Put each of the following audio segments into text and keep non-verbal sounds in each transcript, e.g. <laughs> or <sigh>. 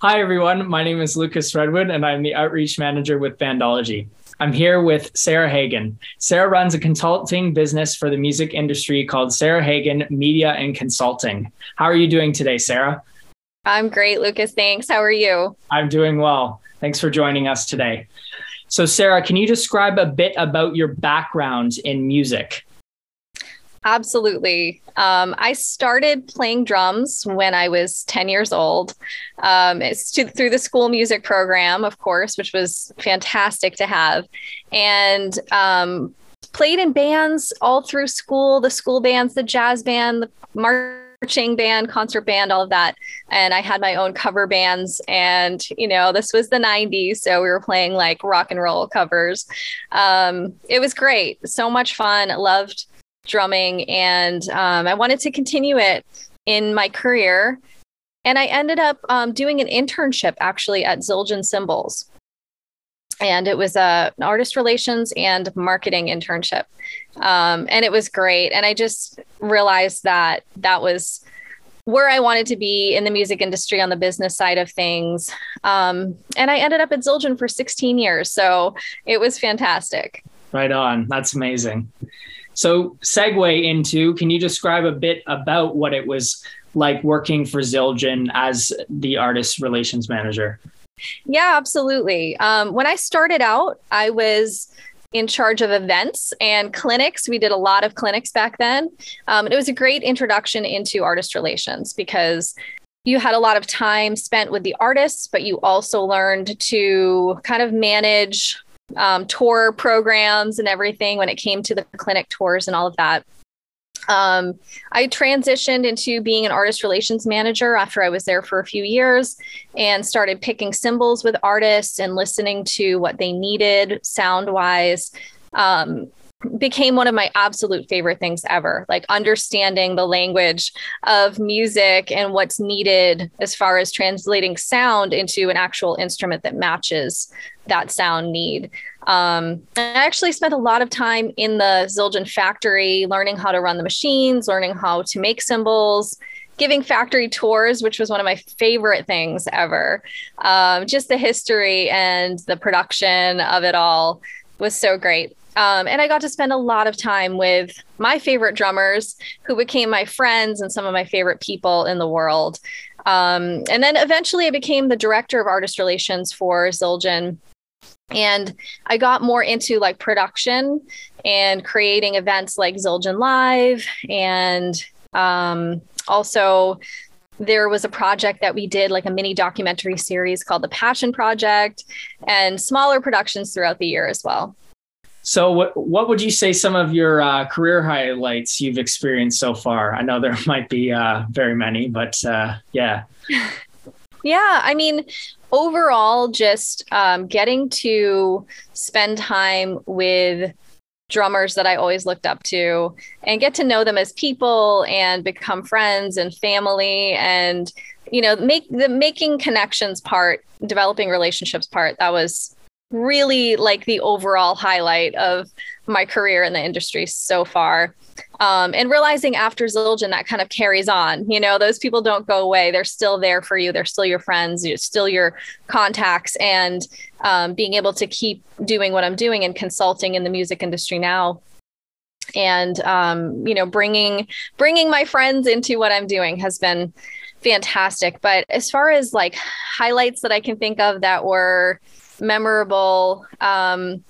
Hi, everyone. My name is Lucas Redwood, and I'm the outreach manager with Bandology. I'm here with Sarah Hagen. Sarah runs a consulting business for the music industry called Sarah Hagen Media and Consulting. How are you doing today, Sarah? I'm great, Lucas. Thanks. How are you? I'm doing well. Thanks for joining us today. So, Sarah, can you describe a bit about your background in music? Absolutely. Um, I started playing drums when I was 10 years old. Um, it's to, through the school music program, of course, which was fantastic to have. And um, played in bands all through school the school bands, the jazz band, the marching band, concert band, all of that. And I had my own cover bands. And, you know, this was the 90s. So we were playing like rock and roll covers. Um, it was great. So much fun. Loved drumming and um, I wanted to continue it in my career. And I ended up um, doing an internship actually at Zildjian Cymbals. And it was a, an artist relations and marketing internship. Um, and it was great. And I just realized that that was where I wanted to be in the music industry on the business side of things. Um, and I ended up at Zildjian for 16 years. So it was fantastic. Right on. That's amazing. So, segue into can you describe a bit about what it was like working for Zildjian as the artist relations manager? Yeah, absolutely. Um, when I started out, I was in charge of events and clinics. We did a lot of clinics back then. Um, it was a great introduction into artist relations because you had a lot of time spent with the artists, but you also learned to kind of manage um, tour programs and everything when it came to the clinic tours and all of that. Um, I transitioned into being an artist relations manager after I was there for a few years and started picking cymbals with artists and listening to what they needed sound wise. Um, became one of my absolute favorite things ever like understanding the language of music and what's needed as far as translating sound into an actual instrument that matches that sound need um, i actually spent a lot of time in the zildjian factory learning how to run the machines learning how to make cymbals giving factory tours, which was one of my favorite things ever. Um, just the history and the production of it all was so great. Um, and I got to spend a lot of time with my favorite drummers who became my friends and some of my favorite people in the world. Um, and then eventually I became the director of artist relations for Zildjian. And I got more into like production and creating events like Zildjian Live. And um, also, there was a project that we did, like a mini documentary series called The Passion Project, and smaller productions throughout the year as well. So, what what would you say some of your uh, career highlights you've experienced so far? I know there <laughs> might be uh, very many, but uh, yeah. <laughs> Yeah, I mean, overall, just um, getting to spend time with drummers that I always looked up to and get to know them as people and become friends and family and you know make the making connections part developing relationships part that was really like the overall highlight of my career in the industry so far. Um, and realizing after Zildjian that kind of carries on. You know, those people don't go away. They're still there for you. They're still your friends. You're still your contacts. And um, being able to keep doing what I'm doing and consulting in the music industry now and um, you know bringing bringing my friends into what i'm doing has been fantastic but as far as like highlights that i can think of that were memorable. Um,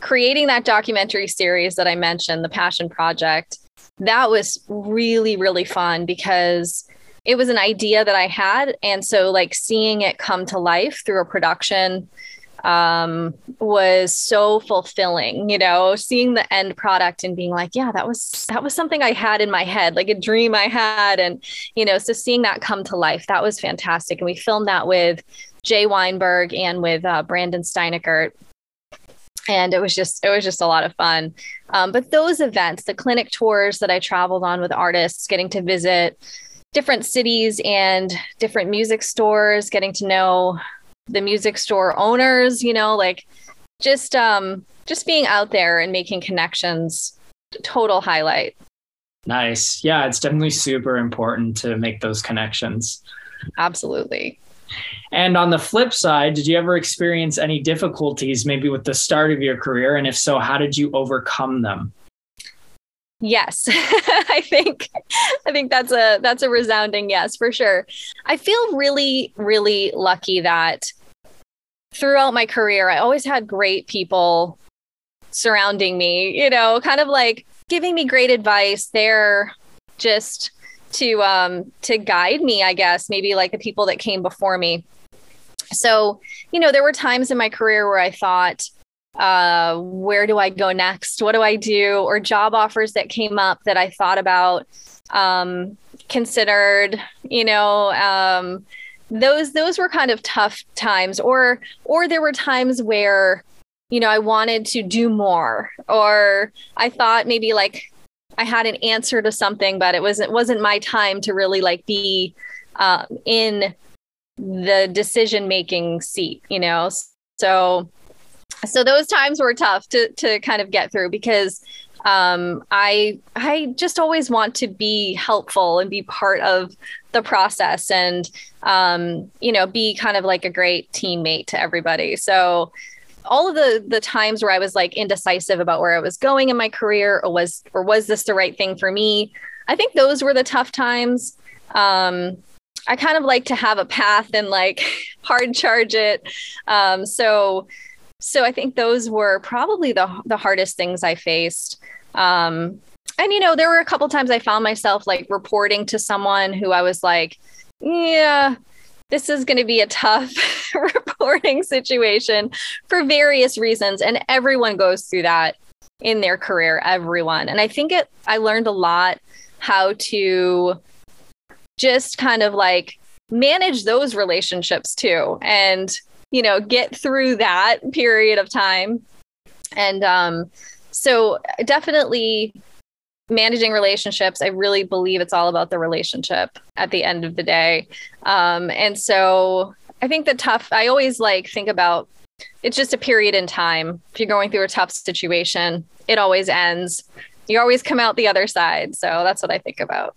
creating that documentary series that I mentioned, the Passion Project, that was really, really fun because it was an idea that I had. And so, like, seeing it come to life through a production um, was so fulfilling, you know, seeing the end product and being like, yeah, that was, that was something I had in my head, like a dream I had. And, you know, so seeing that come to life, that was fantastic. And we filmed that with Jay Weinberg and with uh, Brandon Steineckert. And it was just it was just a lot of fun. Um, but those events, the clinic tours that I traveled on with artists, getting to visit different cities and different music stores, getting to know the music store owners, you know, like just um just being out there and making connections, total highlight. Nice. Yeah, it's definitely super important to make those connections. Absolutely. And on the flip side, did you ever experience any difficulties maybe with the start of your career? And if so, how did you overcome them? Yes. <laughs> I think I think that's a that's a resounding yes for sure. I feel really really lucky that throughout my career I always had great people surrounding me, you know, kind of like giving me great advice. They're just to um to guide me, I guess, maybe like the people that came before me. So, you know, there were times in my career where I thought uh, where do I go next? What do I do? Or job offers that came up that I thought about, um, considered, you know, um, those those were kind of tough times. Or or there were times where, you know, I wanted to do more, or I thought maybe like I had an answer to something, but it wasn't wasn't my time to really like be uh, in the decision making seat, you know. So so those times were tough to to kind of get through because um, I I just always want to be helpful and be part of the process and um, you know be kind of like a great teammate to everybody. So all of the the times where I was like indecisive about where I was going in my career or was or was this the right thing for me? I think those were the tough times. Um, I kind of like to have a path and like <laughs> hard charge it. Um, so so I think those were probably the the hardest things I faced. Um, and you know, there were a couple times I found myself like reporting to someone who I was like, yeah, this is going to be a tough <laughs> reporting situation for various reasons and everyone goes through that in their career everyone and i think it i learned a lot how to just kind of like manage those relationships too and you know, get through that period of time. And um, so definitely managing relationships, I really believe it's all about the relationship at the end of the day. Um, and so I think the tough, I always like think about it's just a period in time. If you're going through a tough situation, it always ends. You always come out the other side. So that's what I think about.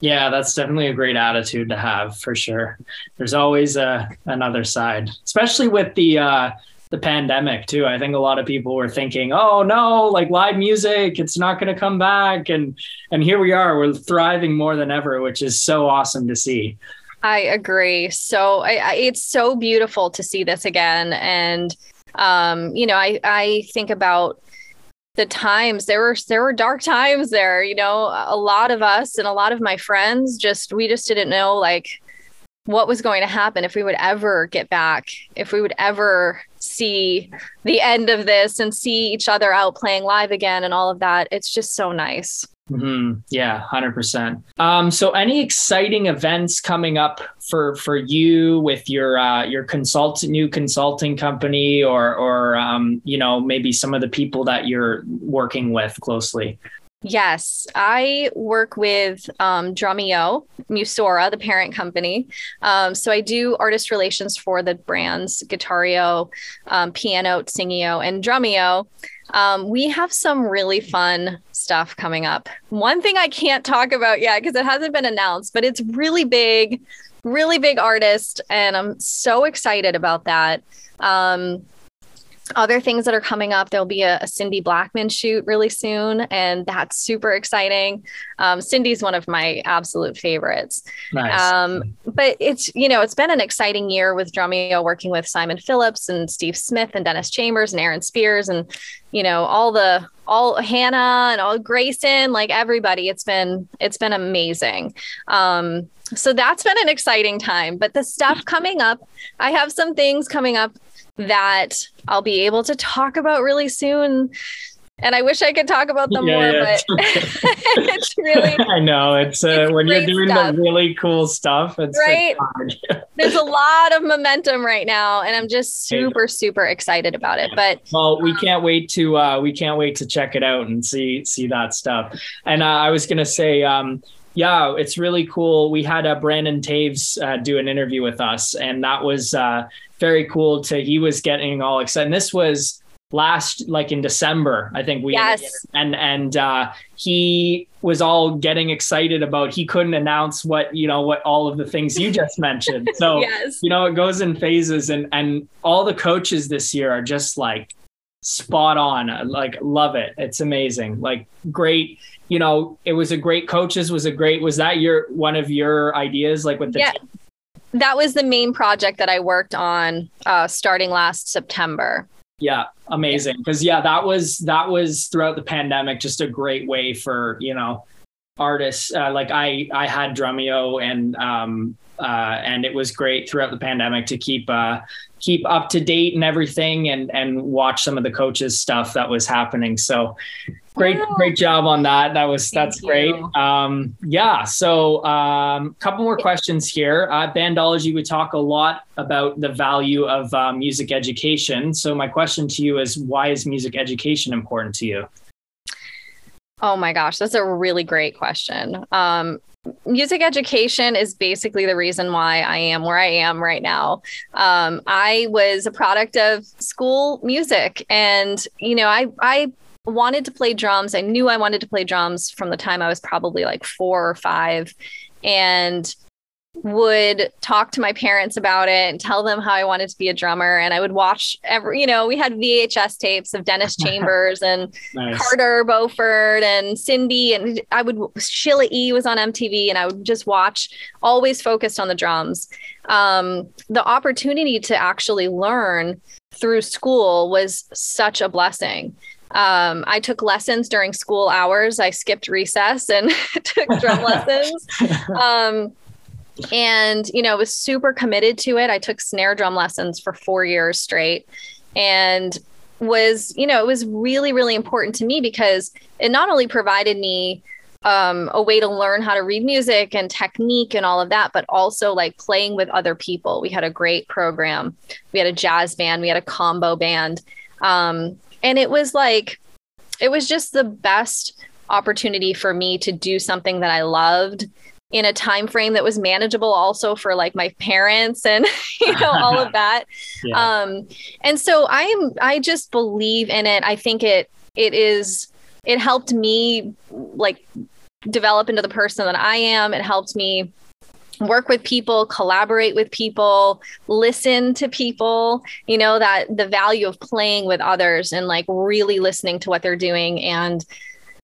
Yeah, that's definitely a great attitude to have for sure. There's always a another side, especially with the uh, the pandemic too. I think a lot of people were thinking, "Oh no, like live music, it's not going to come back," and and here we are, we're thriving more than ever, which is so awesome to see. I agree. So I, I, it's so beautiful to see this again, and um, you know, I I think about the times there were there were dark times there you know a lot of us and a lot of my friends just we just didn't know like what was going to happen if we would ever get back if we would ever see the end of this and see each other out playing live again and all of that it's just so nice Mm-hmm. Yeah, hundred um, percent. So, any exciting events coming up for for you with your uh, your consult new consulting company, or or um, you know maybe some of the people that you're working with closely? Yes, I work with um, Musora, the parent company. Um, so I do artist relations for the brands Guitareo, um, Pianote, Singeo, and Drumeo. Um, we have some really fun stuff coming up. One thing I can't talk about yet because it hasn't been announced, but it's really big, really big artist, and I'm so excited about that. Um, other things that are coming up there'll be a, a, cindy blackman shoot really soon and that's super exciting. Um, cindy's one of my absolute favorites. Nice. um, but it's you know it's been an exciting year with drumeo working with simon phillips and steve smith and dennis chambers and aaron spears and you know all the all hannah and all grayson like everybody. It's been it's been amazing. Um, so that's been an exciting time. But the stuff coming up i have some things coming up that I'll be able to talk about really soon. And I wish I could talk about them yeah, more, yeah. but <laughs> it's really. <laughs> I know it's, uh, it's when you're doing stuff. the really cool stuff. It's right. <laughs> There's a lot of momentum right now, and I'm just super, super excited about it. But well, we um, can't wait to uh, we can't wait to check it out and see see that stuff. And uh, I was gonna say, um, yeah, it's really cool. We had uh, Brandon Toews uh, do an interview with us, and that was uh, very cool to he was getting all excited. And this was last like in December, I think we yes. and and uh, he was all getting excited about he couldn't announce what you know what all of the things you <laughs> just mentioned. So yes. you know it goes in phases and and all the coaches this year are just like spot on. Like love it. It's amazing. Like great. You know, it was a great coaches was a great was that your one of your ideas like with the yeah. team? That was the main project that I worked on uh, starting last September. Yeah, amazing. Because yeah, that was that was throughout the pandemic just a great way for you know artists. Uh, like I I had Drumeo and um uh and it was great throughout the pandemic to keep uh keep up to date and everything and and watch some of the coaches stuff that was happening. So great great job on that. That was that's great. um yeah so um couple more questions here. Uh bandology we talk a lot about the value of uh, music education. So my question to you is why is music education important to you? Oh my gosh that's a really great question. Um music education is basically the reason why I am where I am right now. Um, I was a product of school music, and you know, I I wanted to play drums. I knew I wanted to play drums from the time I was probably like four or five, and would talk to my parents about it and tell them how I wanted to be a drummer. And I would watch every, you know, we had VHS tapes of Dennis <laughs> Chambers and nice. Carter Beauford and Cindy. And I would, Sheila E was on MTV and I would just watch, always focused on the drums. Um, the opportunity to actually learn through school was such a blessing. Um, I took lessons during school hours. I skipped recess and <laughs> took drum <laughs> lessons. Um, and, you know, was super committed to it. I took snare drum lessons for four years straight and was, you know, it was really, really important to me because it not only provided me um, a way to learn how to read music and technique and all of that, but also like playing with other people. We had a great program. We had a jazz band, we had a combo band. Um, and it was like it was just the best opportunity for me to do something that I loved in a time frame that was manageable also for like my parents and <laughs> you know all of <laughs> that. Yeah. um and so i am i just believe in it. I think it it is it helped me like develop into the person that i am. It helped me work with people, collaborate with people, listen to people, you know, that the value of playing with others and like really listening to what they're doing and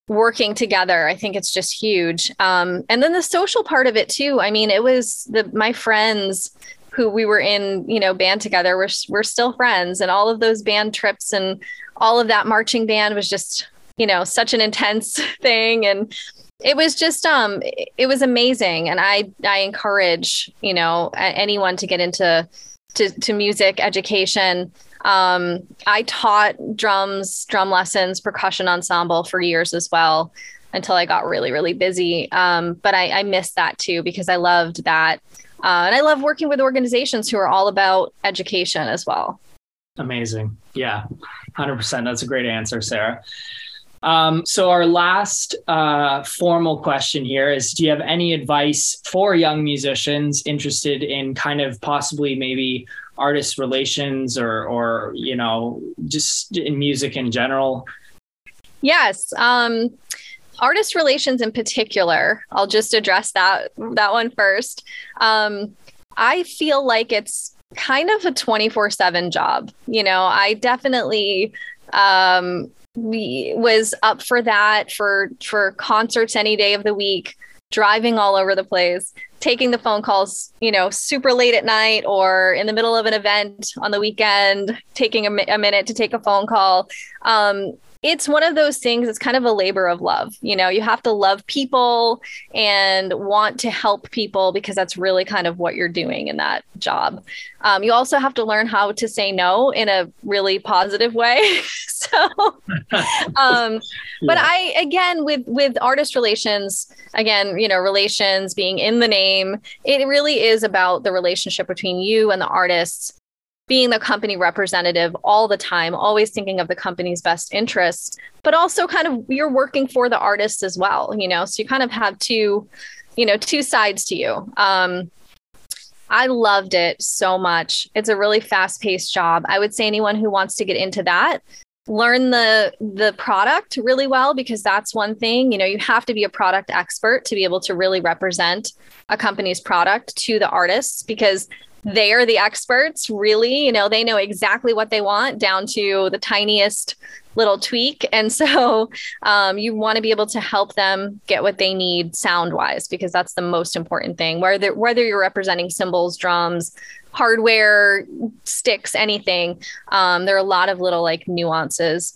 working together. I think it's just huge. Um, and then the social part of it too. I mean, it was the my friends who we were in, you know, band together. We're we're still friends, and all of those band trips and all of that marching band was just, you know, such an intense <laughs> thing. And it was just um it was amazing. And i i encourage you know anyone to get into to, to music education. Um i taught drums drum lessons percussion ensemble for years as well until i got really really busy. Um but i i missed that too because i loved that. Uh, and i love working with organizations who are all about education as well. Amazing. Yeah 100% that's a great answer sarah um, so our last uh, formal question here is: Do you have any advice for young musicians interested in kind of possibly maybe artist relations or or you know just in music in general? Yes. Um, artist relations in particular. I'll just address that that one first. Um, I feel like it's kind of a 24/7 job. You know, I definitely um we was up for that for for concerts any day of the week driving all over the place taking the phone calls you know super late at night or in the middle of an event on the weekend taking a, a minute to take a phone call. Um, it's one of those things it's kind of a labor of love you know you have to love people and want to help people because that's really kind of what you're doing in that job. Um, you also have to learn how to say no in a really positive way. <laughs> So <laughs> um, but i again with with artist relations again you know relations being in the name it really is about the relationship between you and the artists being the company representative all the time, always thinking of the company's best interests, but also kind of you're working for the artists as well, you know, so you kind of have two, you know, two sides to you. Um, I loved it so much. It's a really fast paced job. I would say anyone who wants to get into that, learn the the product really well because that's one thing you know you have to be a product expert to be able to really represent a company's product to the artists because they are the experts really you know they know exactly what they want down to the tiniest little tweak. <laughs> And so um, you want to be able to help them get what they need sound wise because that's the most important thing whether whether you're representing cymbals drums hardware sticks anything um, there are a lot of little like nuances.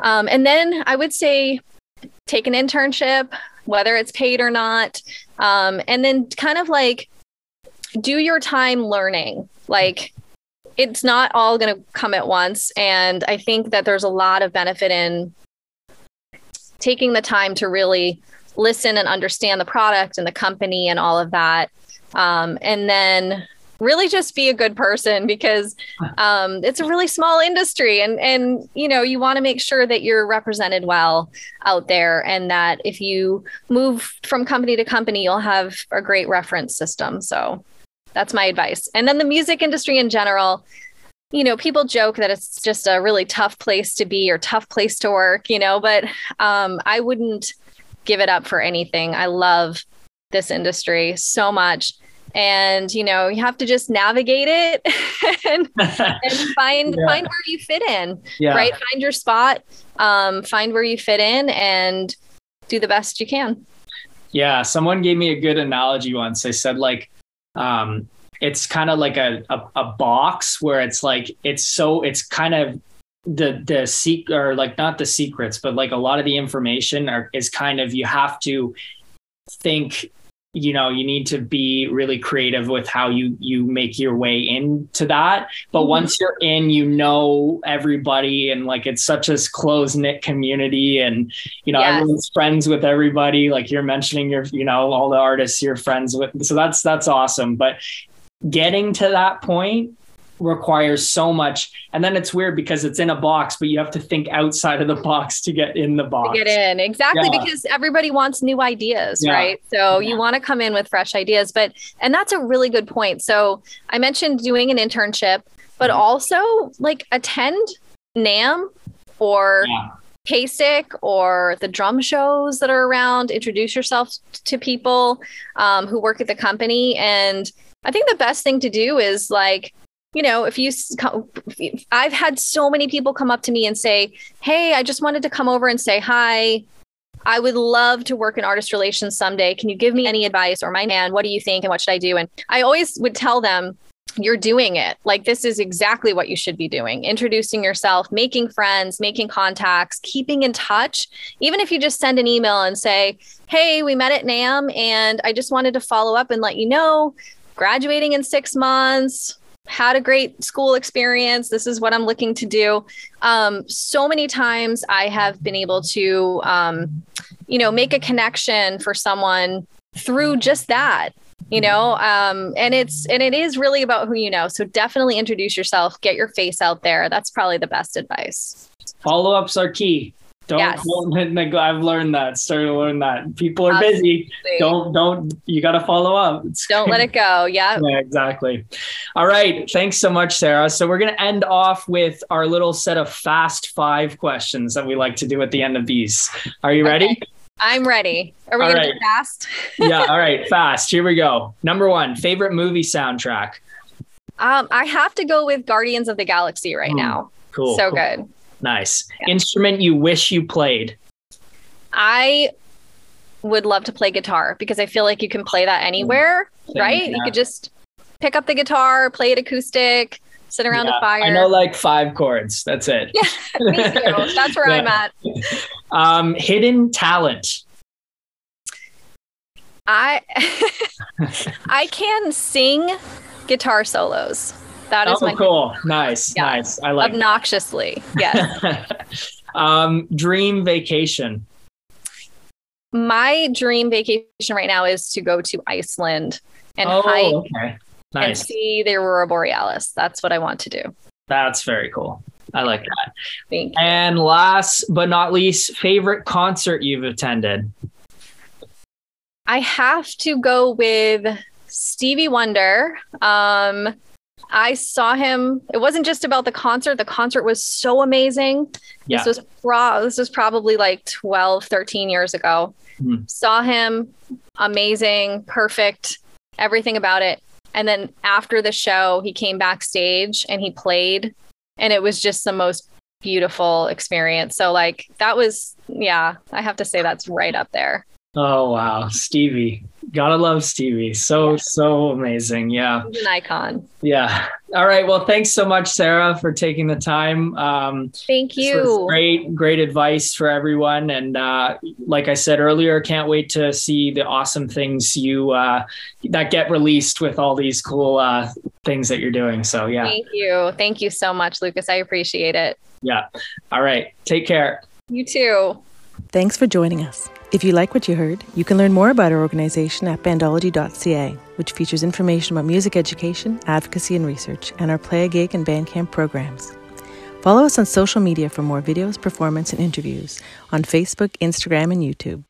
Um, and then i would say take an internship whether it's paid or not um, and then kind of like do your time learning. Like it's not all going to come at once. And I think that there's a lot of benefit in taking the time to really listen and understand the product and the company and all of that. Um, and then really just be a good person because <laughs> um, it's a really small industry and and you know you want to make sure that you're represented well out there and that if you move from company to company you'll have a great reference system so that's my advice. And then the music industry in general, you know, people joke that it's just a really tough place to be or tough place to work, you know, but um, I wouldn't give it up for anything. I love this industry so much. And you know, you have to just navigate it <laughs> and, and <laughs> find yeah. find where you fit in. Yeah. Right. Find your spot. Um, find where you fit in and do the best you can. Yeah. Someone gave me a good analogy once. They said like um, it's kind of like a, a, a box where it's like it's so it's kind of the the seek or like not the secrets but like a lot of the information are, is kind of you have to think you know you need to be really creative with how you you make your way into that but mm-hmm. once you're in you know everybody and like it's such a close knit community and you know yes. everyone's friends with everybody like you're mentioning your you know all the artists you're friends with so that's that's awesome but getting to that point requires so much and then it's weird because it's in a box but you have to think outside of the box to get in the box to get in exactly yeah. because everybody wants new ideas yeah. right so yeah. you want to come in with fresh ideas but and that's a really good point so i mentioned doing an internship but mm-hmm. also like attend NAMM or PASIC or the drum shows that are around introduce yourself to people um, who work at the company and i think the best thing to do is like you know, if you, I've had so many people come up to me and say, Hey, I just wanted to come over and say hi. I would love to work in artist relations someday. Can you give me any advice or my man? What do you think? And what should I do? And I always would tell them, you're doing it. Like, this is exactly what you should be doing introducing yourself, making friends, making contacts, keeping in touch. Even if you just send an email and say, Hey, we met at NAMM and I just wanted to follow up and let you know graduating in six months had a great school experience. This is what I'm looking to do. Um, so many times I have been able to, um, you know, make a connection for someone through just that you know? Um, and it's and it is really about who you know. So definitely introduce yourself get your face out there. That's probably the best advice. Follow-ups are key don't, yes. don't I've learned that. Started to learn that. People are Absolutely. busy. Don't don't you got to follow up. It's <laughs> don't let it go. Yeah. yeah. Exactly. All right. Thanks so much, Sarah. So we're gonna end off with our little set of fast five questions that we like to do at the end of these. Are you ready? Okay. I'm ready. Are we all gonna right. fast? <laughs> yeah. All right. Fast. Here we go. Number one, favorite movie soundtrack. Um, I have to go with Guardians of the Galaxy right mm, now. Cool. So cool. good. Nice. Yeah. Instrument you wish you played? I would love to play guitar because I feel like you can play that anywhere, Same, right? Yeah. You could just pick up the guitar, play it acoustic, sit around yeah, the fire. I know like five chords. That's it. Yeah, me too. <laughs> That's where I'm at. <laughs> Um, hidden talent. I <laughs> I can sing guitar solos. That is oh, my cool. Nice, yeah. nice. I like obnoxiously. Yes. <laughs> um, dream vacation. My dream vacation right now is to go to Iceland and oh, hike okay. nice. and see the aurora borealis. That's what I want to do. That's very cool. I like that. Thank you. And last but not least, favorite concert you've attended? I have to go with Stevie Wonder. Um, I saw him. It wasn't just about the concert. The concert was so amazing. Yeah. This was pro- this was probably like 12, 13 years ago. Hmm. Saw him amazing, perfect, everything about it. And then after the show, he came backstage and he played and it was just the most beautiful experience. So like that was yeah, I have to say that's right up there. Oh wow, Stevie. Gotta love Stevie. So Yeah. so amazing. Yeah. He's an icon. Yeah. All right. Well, thanks so much, Sarah, for taking the time. Um, Thank you. great, great advice for everyone. And uh, like I said earlier, can't wait to see the awesome things you uh, that get released with all these cool uh, things that you're doing. So yeah, Thank you. Thank you so much, Lucas. I appreciate it. yeah. All right. Take care. You too. Thanks for joining us. If you like what you heard, you can learn more about our organization at bandology.ca, which features information about music education, advocacy, and research, and our Play a Gig and Bandcamp programs. Follow us on social media for more videos, performance, and interviews on Facebook, Instagram, and YouTube.